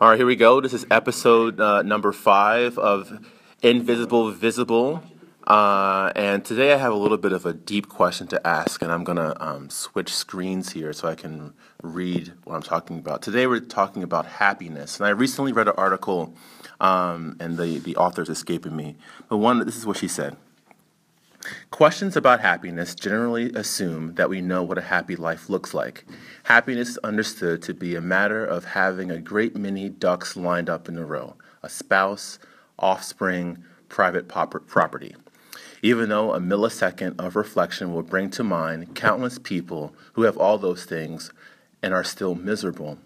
All right, here we go. This is episode uh, number five of Invisible Visible. Uh, and today I have a little bit of a deep question to ask, and I'm going to um, switch screens here so I can read what I'm talking about. Today we're talking about happiness. And I recently read an article, um, and the, the author's escaping me. But one, this is what she said. Questions about happiness generally assume that we know what a happy life looks like. Happiness is understood to be a matter of having a great many ducks lined up in a row a spouse, offspring, private property. Even though a millisecond of reflection will bring to mind countless people who have all those things and are still miserable.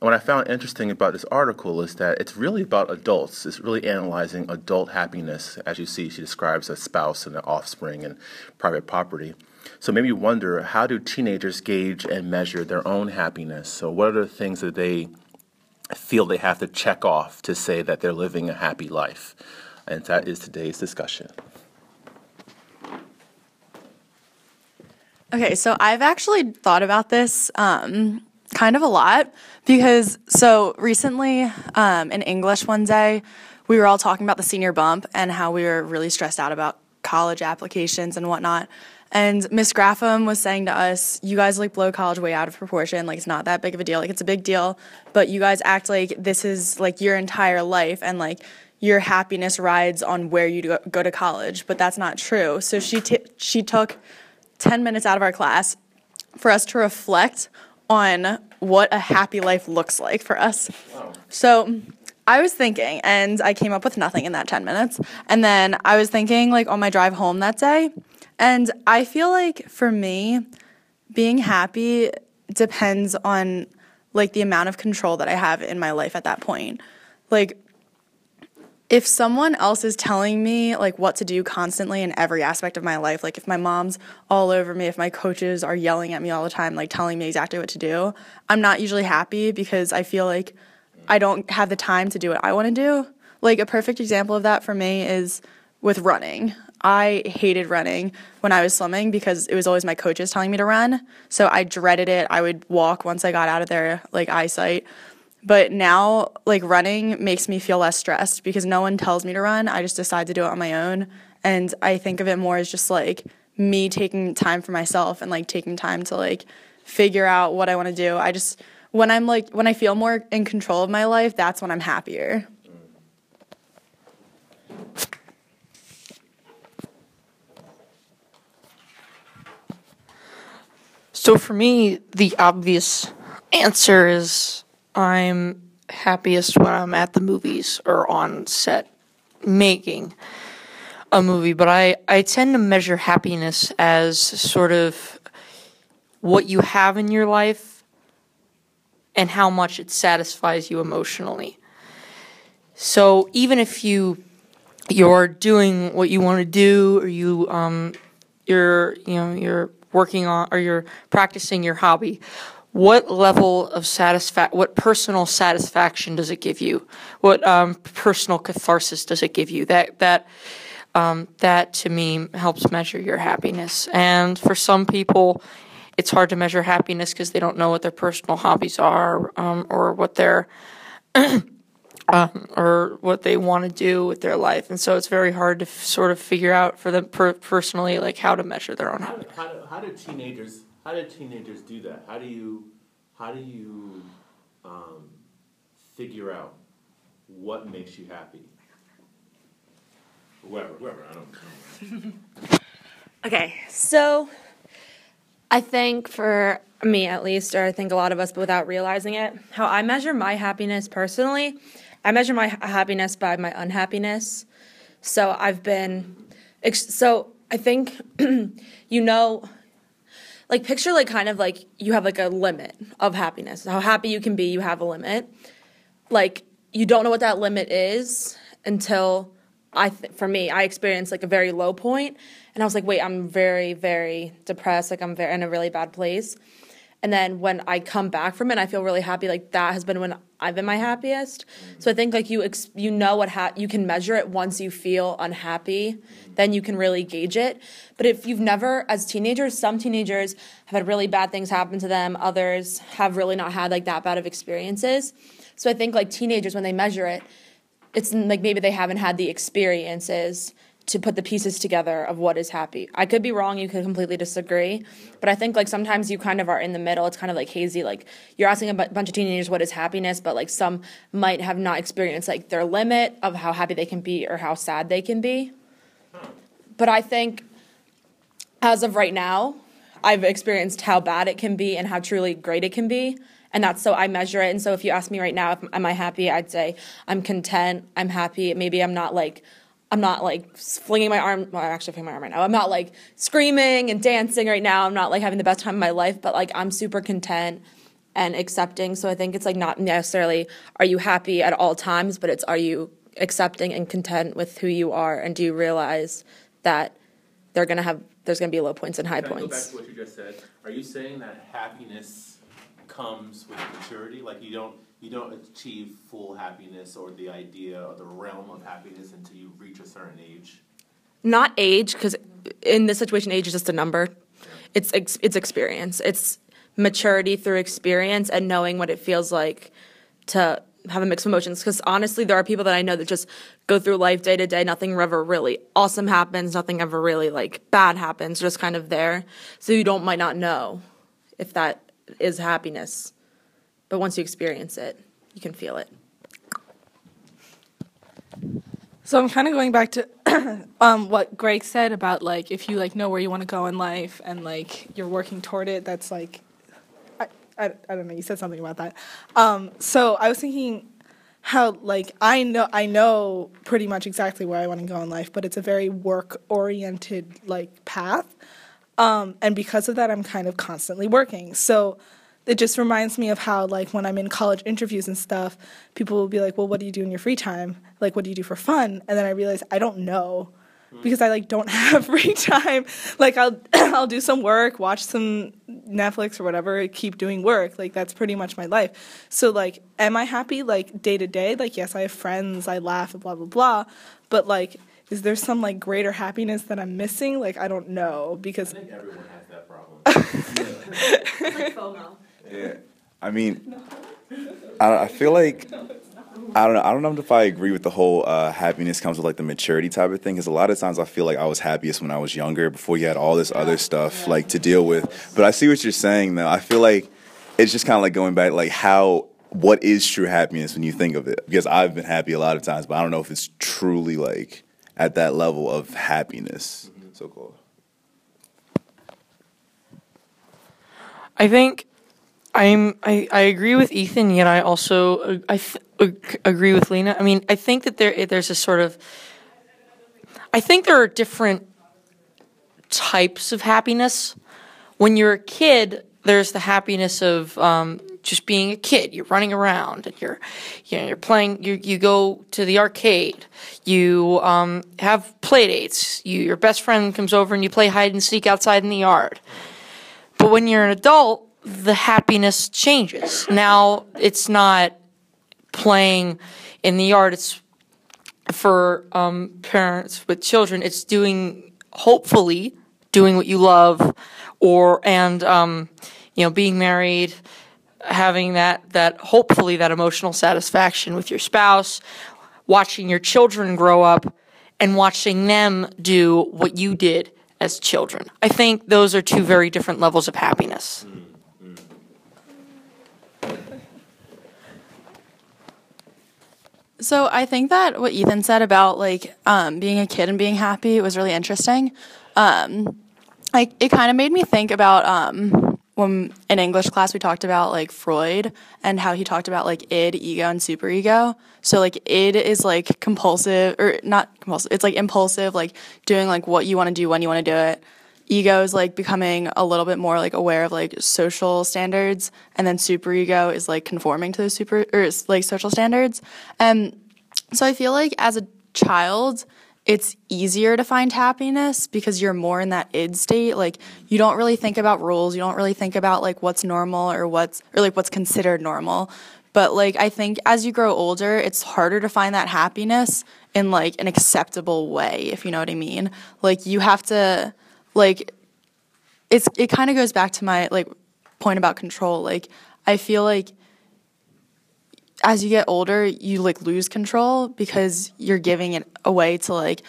And what I found interesting about this article is that it's really about adults. It's really analyzing adult happiness. As you see, she describes a spouse and an offspring and private property. So maybe you wonder how do teenagers gauge and measure their own happiness? So, what are the things that they feel they have to check off to say that they're living a happy life? And that is today's discussion. Okay, so I've actually thought about this um, kind of a lot because so recently um, in English one day, we were all talking about the senior bump and how we were really stressed out about college applications and whatnot. And Miss Graffam was saying to us, you guys like blow college way out of proportion. Like it's not that big of a deal. Like it's a big deal, but you guys act like this is like your entire life and like your happiness rides on where you go to college. But that's not true. So she t- she took 10 minutes out of our class for us to reflect on what a happy life looks like for us. Wow. So I was thinking, and I came up with nothing in that 10 minutes. And then I was thinking, like, on my drive home that day. And I feel like for me, being happy depends on like the amount of control that I have in my life at that point. Like, if someone else is telling me like what to do constantly in every aspect of my life like if my mom's all over me if my coaches are yelling at me all the time like telling me exactly what to do i'm not usually happy because i feel like i don't have the time to do what i want to do. Like a perfect example of that for me is with running. I hated running when i was swimming because it was always my coaches telling me to run. So i dreaded it. I would walk once i got out of their like eyesight but now, like running makes me feel less stressed because no one tells me to run. I just decide to do it on my own. And I think of it more as just like me taking time for myself and like taking time to like figure out what I want to do. I just, when I'm like, when I feel more in control of my life, that's when I'm happier. So for me, the obvious answer is I'm happiest when I'm at the movies or on set making a movie, but I, I tend to measure happiness as sort of what you have in your life and how much it satisfies you emotionally. So even if you you're doing what you want to do or you um you're you know you're working on or you're practicing your hobby what level of satisfa- what personal satisfaction does it give you? What um, personal catharsis does it give you? That that um, that to me helps measure your happiness. And for some people, it's hard to measure happiness because they don't know what their personal hobbies are um, or what their um, or what they want to do with their life, and so it's very hard to f- sort of figure out for them per- personally, like how to measure their own happiness. How, how, do, how do teenagers how do teenagers do that? How do you how do you um, figure out what makes you happy? Whoever, whoever, I don't know. okay, so I think for me at least, or I think a lot of us, but without realizing it, how I measure my happiness personally, I measure my happiness by my unhappiness. So I've been, so I think, you know, like picture like kind of like you have like a limit of happiness. How happy you can be, you have a limit. Like you don't know what that limit is until I th- for me, I experienced like a very low point and I was like, "Wait, I'm very very depressed, like I'm very in a really bad place." And then when I come back from it, I feel really happy. Like that has been when I've been my happiest. So I think like you ex- you know what ha- you can measure it once you feel unhappy, then you can really gauge it. But if you've never, as teenagers, some teenagers have had really bad things happen to them. Others have really not had like that bad of experiences. So I think like teenagers when they measure it, it's like maybe they haven't had the experiences to put the pieces together of what is happy. I could be wrong, you could completely disagree, but I think like sometimes you kind of are in the middle. It's kind of like hazy. Like you're asking a b- bunch of teenagers what is happiness, but like some might have not experienced like their limit of how happy they can be or how sad they can be. But I think as of right now, I've experienced how bad it can be and how truly great it can be. And that's so I measure it. And so if you ask me right now, if, am I happy? I'd say I'm content. I'm happy. Maybe I'm not like I'm not like flinging my arm. Well, I'm actually flinging my arm right now. I'm not like screaming and dancing right now. I'm not like having the best time of my life, but like I'm super content and accepting. So I think it's like not necessarily are you happy at all times, but it's are you accepting and content with who you are, and do you realize that they're gonna have there's gonna be low points and high Can I go back points. to what you just said? Are you saying that happiness comes with maturity? Like you don't you don't achieve full happiness or the idea or the realm of happiness until you reach a certain age? Not age, because in this situation, age is just a number. It's ex- it's experience. It's maturity through experience and knowing what it feels like to have a mix of emotions. Because honestly, there are people that I know that just go through life day to day. Nothing ever really awesome happens. Nothing ever really like bad happens. Just kind of there. So you don't might not know if that is happiness, but once you experience it, you can feel it. So I'm kind of going back to um, what Greg said about like if you like know where you want to go in life and like you're working toward it. That's like, I, I, I don't know. You said something about that. Um, so I was thinking how like I know I know pretty much exactly where I want to go in life, but it's a very work oriented like path. Um, and because of that, I'm kind of constantly working. So it just reminds me of how like when I'm in college interviews and stuff, people will be like, "Well, what do you do in your free time? Like, what do you do for fun?" And then I realize I don't know because I like don't have free time. Like I'll I'll do some work, watch some Netflix or whatever, keep doing work. Like that's pretty much my life. So like, am I happy like day to day? Like yes, I have friends, I laugh, blah blah blah. But like, is there some like greater happiness that I'm missing? Like I don't know because I think everyone has that problem. Yeah, I mean, I, I feel like I don't know. I don't know if I agree with the whole uh, happiness comes with like the maturity type of thing. Because a lot of times I feel like I was happiest when I was younger, before you had all this other stuff like to deal with. But I see what you're saying though. I feel like it's just kind of like going back, like how what is true happiness when you think of it? Because I've been happy a lot of times, but I don't know if it's truly like at that level of happiness. So cool. I think I'm I, I agree with Ethan, yet I also uh, I th- agree with Lena. I mean, I think that there there's a sort of I think there are different types of happiness. When you're a kid, there's the happiness of um, just being a kid. You're running around and you're you know you're playing. You you go to the arcade. You um, have play dates. You your best friend comes over and you play hide and seek outside in the yard. But when you're an adult, the happiness changes. Now it's not playing in the yard. It's for um, parents with children. It's doing, hopefully, doing what you love, or and um, you know, being married, having that that hopefully that emotional satisfaction with your spouse, watching your children grow up, and watching them do what you did as children. I think those are two very different levels of happiness. So I think that what Ethan said about like um, being a kid and being happy was really interesting. Um, it kind of made me think about um, when in English class we talked about like Freud and how he talked about like id, ego, and superego. So like id is like compulsive or not compulsive. It's like impulsive, like doing like what you want to do when you want to do it. Ego is like becoming a little bit more like aware of like social standards, and then superego is like conforming to those super or like social standards. And so I feel like as a child, it's easier to find happiness because you're more in that id state. Like you don't really think about rules, you don't really think about like what's normal or what's or like what's considered normal. But like I think as you grow older, it's harder to find that happiness in like an acceptable way, if you know what I mean. Like you have to like it's it kind of goes back to my like point about control. Like I feel like as you get older, you like lose control because you're giving it away to like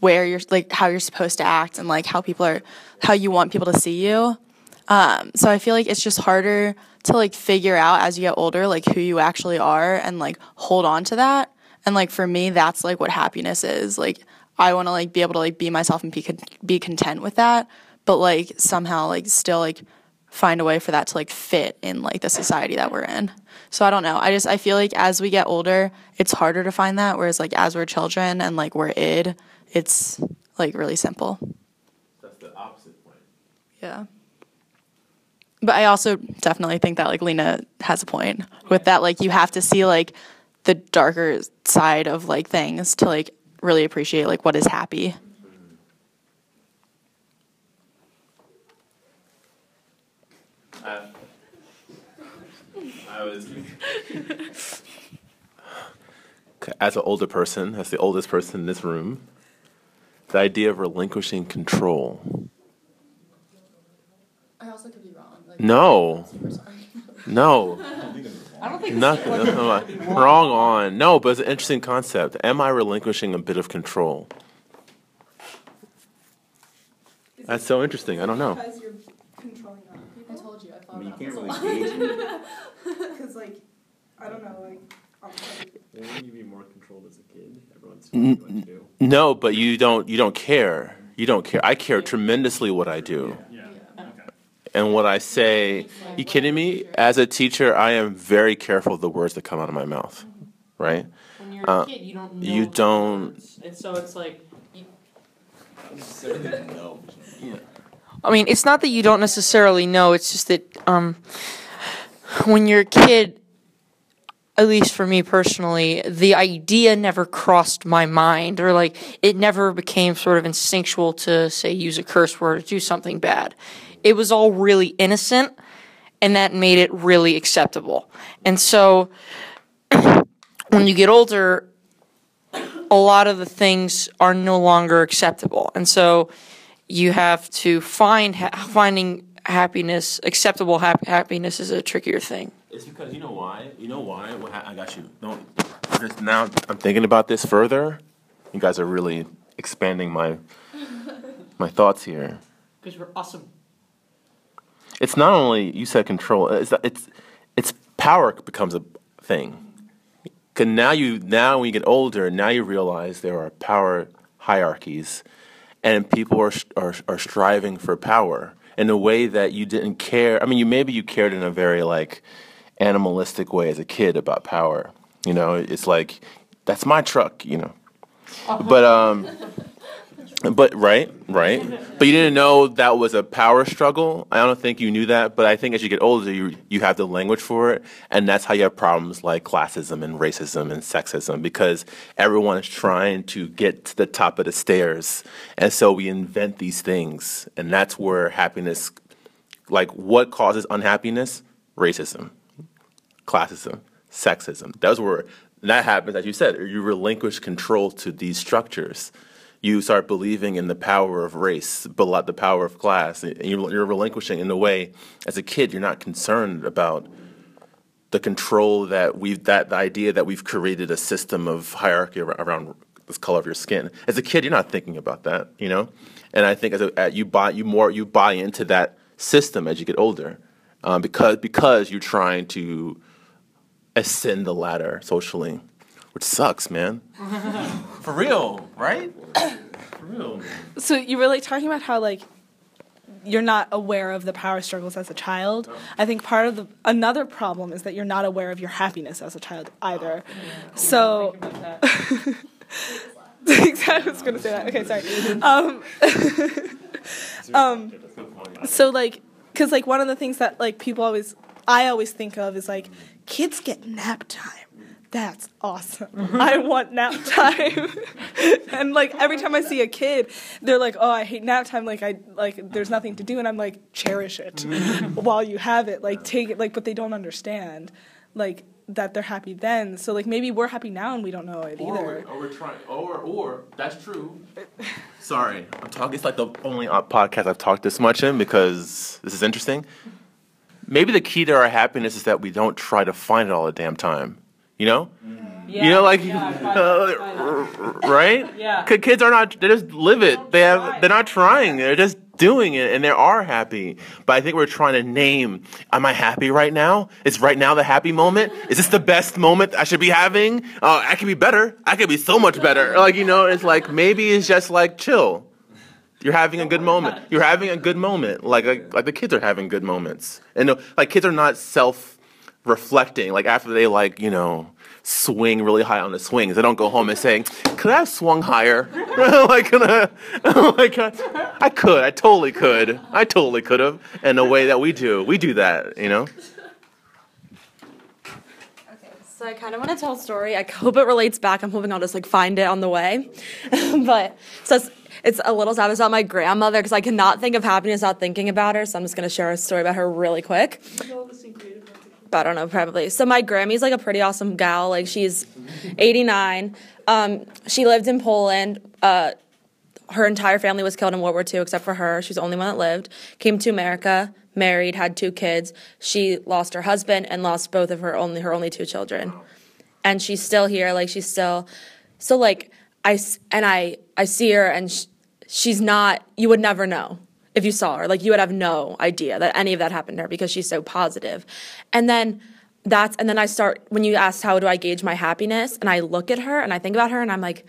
where you're like how you're supposed to act and like how people are how you want people to see you. Um, so I feel like it's just harder to like figure out as you get older like who you actually are and like hold on to that. And like for me, that's like what happiness is. Like I want to like be able to like be myself and be con- be content with that, but like somehow like still like find a way for that to like fit in like the society that we're in. So I don't know. I just I feel like as we get older, it's harder to find that whereas like as we're children and like we're id, it's like really simple. That's the opposite point. Yeah. But I also definitely think that like Lena has a point with that like you have to see like the darker side of like things to like really appreciate like what is happy. Uh, I was. As an older person, as the oldest person in this room, the idea of relinquishing control. I also could be wrong. Like, No. No. I don't think Nothing. Wrong on. No, but it's an interesting concept. Am I relinquishing a bit of control? That's so interesting. I don't know. Because you're controlling other people. I told you I thought you can't really Because like, I don't know, like. I'm like- Wouldn't you be more controlled as a kid? Everyone's telling you what to do. No, but you don't. You don't care. You don't care. I care tremendously what I do. Yeah. Okay. And what I say, you kidding me? As a teacher, I am very careful of the words that come out of my mouth, right? when you're Uh, a kid, you don't know. you don't- words. And so it's like. You, no. I mean, it's not that you don't necessarily know. It's just that um, when you're a kid, at least for me personally, the idea never crossed my mind, or like it never became sort of instinctual to say use a curse word or do something bad. It was all really innocent, and that made it really acceptable. And so, when you get older, a lot of the things are no longer acceptable, and so you have to find ha- finding happiness, acceptable hap- happiness is a trickier thing. It's because you know why. You know why. What ha- I got you. Don't. Just now, I'm thinking about this further. You guys are really expanding my my thoughts here. Because we're awesome. It's not only you said control. It's it's it's power becomes a thing. Cause now you now when you get older, now you realize there are power hierarchies, and people are are are striving for power in a way that you didn't care. I mean, you maybe you cared in a very like animalistic way as a kid about power. You know, it's like that's my truck. You know, but um. But right, right. But you didn't know that was a power struggle. I don't think you knew that. But I think as you get older, you you have the language for it, and that's how you have problems like classism and racism and sexism because everyone is trying to get to the top of the stairs, and so we invent these things, and that's where happiness, like what causes unhappiness, racism, classism, sexism. That's where that happens. As you said, you relinquish control to these structures you start believing in the power of race, but the power of class, and you're, relinquishing in a way. As a kid, you're not concerned about the control that we've that the idea that we've created a system of hierarchy around the color of your skin. As a kid, you're not thinking about that, you know. And I think as a, you buy you more you buy into that system as you get older, um, because because you're trying to ascend the ladder socially, which sucks, man. For real, right? For real. So you were like talking about how like you're not aware of the power struggles as a child. I think part of the another problem is that you're not aware of your happiness as a child either. So exactly, I was gonna say that. Okay, sorry. Um, um, so like, cause like one of the things that like people always, I always think of is like, kids get nap time. That's awesome. I want nap time. and like every time I see a kid, they're like, "Oh, I hate nap time." Like I like there's nothing to do and I'm like, "Cherish it while you have it. Like take it like but they don't understand like that they're happy then. So like maybe we're happy now and we don't know it Or either. we're, or we're trying, or or that's true. Sorry, I'm talking. It's like the only uh, podcast I've talked this much in because this is interesting. Maybe the key to our happiness is that we don't try to find it all the damn time. You know, you know, like uh, right? Yeah. Kids are not. They just live it. They have. They're not trying. They're just doing it, and they are happy. But I think we're trying to name. Am I happy right now? Is right now the happy moment? Is this the best moment I should be having? Uh, I could be better. I could be so much better. Like you know, it's like maybe it's just like chill. You're having a good moment. You're having a good moment. Like like, like the kids are having good moments, and like kids are not self reflecting. Like after they like you know swing really high on the swings, they don't go home and saying, "Could I have swung higher?" like, could I, like uh, I could. I totally could. I totally could have. In a way that we do, we do that. You know. Okay so I kind of want to tell a story. I hope it relates back. I'm hoping I'll just like find it on the way. but so it's, it's a little sad. It's about my grandmother because I cannot think of happiness without thinking about her. So I'm just gonna share a story about her really quick. I don't know, probably. So my Grammy's like a pretty awesome gal. Like she's 89. Um, she lived in Poland. Uh, her entire family was killed in World War II except for her. She's the only one that lived. Came to America, married, had two kids. She lost her husband and lost both of her only her only two children. And she's still here. Like she's still, so like I and I I see her and sh- she's not. You would never know if you saw her. Like you would have no idea that any of that happened to her because she's so positive. And then that's and then I start when you asked how do I gauge my happiness and I look at her and I think about her and I'm like,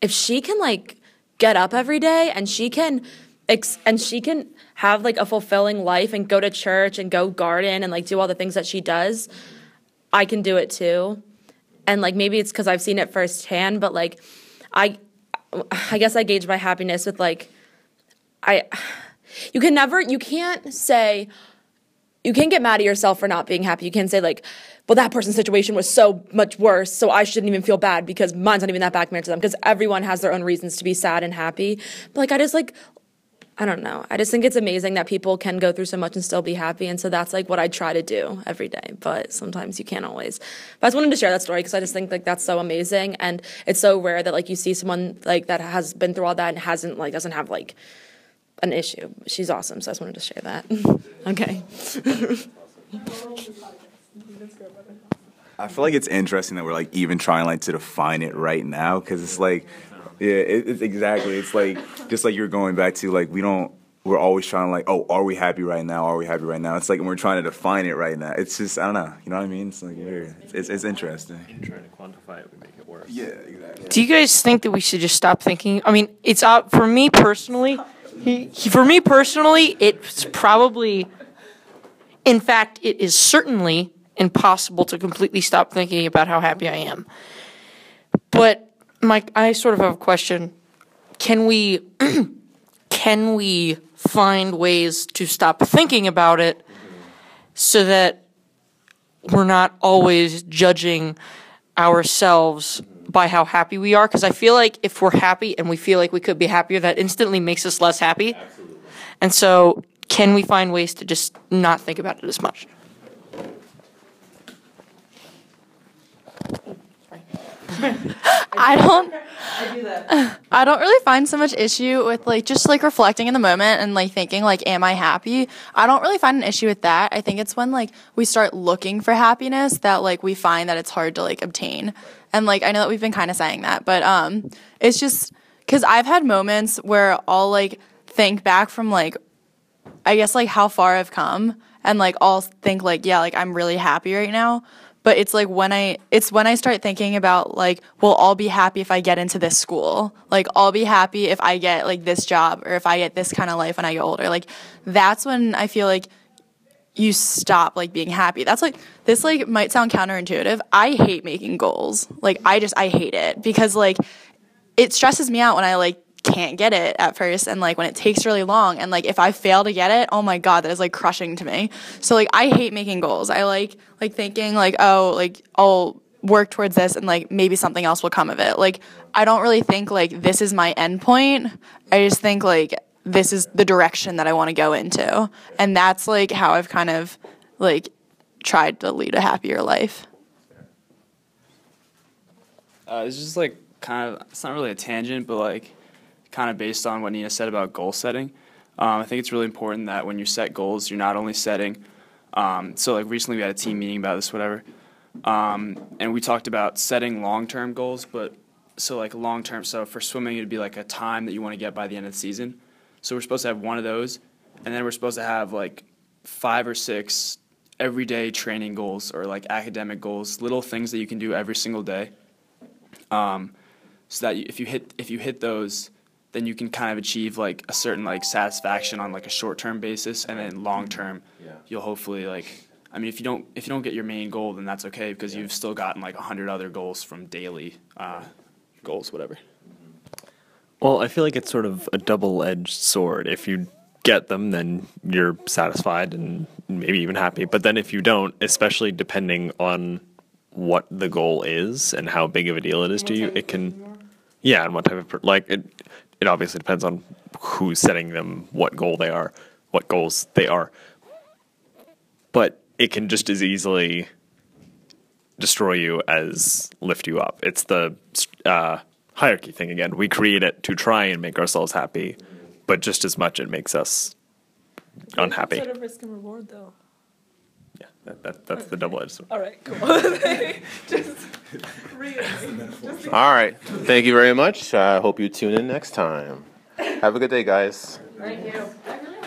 if she can like get up every day and she can ex- and she can have like a fulfilling life and go to church and go garden and like do all the things that she does i can do it too and like maybe it's because i've seen it firsthand but like i i guess i gauge my happiness with like i you can never you can't say you can't get mad at yourself for not being happy. You can't say like, well, that person's situation was so much worse, so I shouldn't even feel bad because mine's not even that bad compared to them. Because everyone has their own reasons to be sad and happy. But like, I just like, I don't know. I just think it's amazing that people can go through so much and still be happy. And so that's like what I try to do every day. But sometimes you can't always. But I just wanted to share that story because I just think like that's so amazing, and it's so rare that like you see someone like that has been through all that and hasn't like doesn't have like an issue. She's awesome, so I just wanted to share that. okay. I feel like it's interesting that we're like even trying like to define it right now because it's like, yeah, it, it's exactly. It's like just like you're going back to like we don't. We're always trying to like, oh, are we happy right now? Are we happy right now? It's like we're trying to define it right now. It's just I don't know. You know what I mean? It's like weird. It's, it's, it's interesting. Trying to quantify it would make it worse. Yeah, exactly. Do you guys think that we should just stop thinking? I mean, it's uh, for me personally. He, he, for me personally, it's probably, in fact, it is certainly impossible to completely stop thinking about how happy I am. But Mike, I sort of have a question. Can we, can we find ways to stop thinking about it so that we're not always judging ourselves by how happy we are because I feel like if we're happy and we feel like we could be happier, that instantly makes us less happy. Absolutely. And so, can we find ways to just not think about it as much? I don't. I don't really find so much issue with like just like reflecting in the moment and like thinking like, am I happy? I don't really find an issue with that. I think it's when like we start looking for happiness that like we find that it's hard to like obtain. And like I know that we've been kind of saying that, but um, it's just because I've had moments where I'll like think back from like I guess like how far I've come and like I'll think like yeah like I'm really happy right now. But it's like when I it's when I start thinking about like well I'll be happy if I get into this school. Like I'll be happy if I get like this job or if I get this kind of life when I get older. Like that's when I feel like you stop like being happy that's like this like might sound counterintuitive I hate making goals like I just I hate it because like it stresses me out when I like can't get it at first and like when it takes really long and like if I fail to get it, oh my god, that is like crushing to me. So like I hate making goals. I like like thinking like oh like I'll work towards this and like maybe something else will come of it. Like I don't really think like this is my end point. I just think like this is the direction that I want to go into. And that's like how I've kind of like tried to lead a happier life. Uh, it's just like kind of it's not really a tangent, but like kind of based on what Nina said about goal setting. Um, I think it's really important that when you set goals, you're not only setting. Um, so like recently we had a team meeting about this, whatever. Um, and we talked about setting long term goals, but so like long term. So for swimming, it'd be like a time that you want to get by the end of the season. So we're supposed to have one of those, and then we're supposed to have like five or six everyday training goals or like academic goals, little things that you can do every single day. Um, so that you, if you hit if you hit those, then you can kind of achieve like a certain like satisfaction on like a short term basis, and then long term, Yeah. you'll hopefully like. I mean, if you don't if you don't get your main goal, then that's okay because you've still gotten like a hundred other goals from daily uh, goals, whatever. Well, I feel like it's sort of a double edged sword. If you get them, then you're satisfied and maybe even happy. But then if you don't, especially depending on what the goal is and how big of a deal it is to you, it can, yeah, and what type of, per- like, it, it obviously depends on who's setting them, what goal they are, what goals they are. But it can just as easily destroy you as lift you up. It's the uh, hierarchy thing again. We create it to try and make ourselves happy, but just as much it makes us unhappy. Sort of risk and reward, though. Yeah, that, that, that's the double edged sword. All right, cool. Just reiterate. All right. Thank you very much. I hope you tune in next time. Have a good day, guys. Thank you.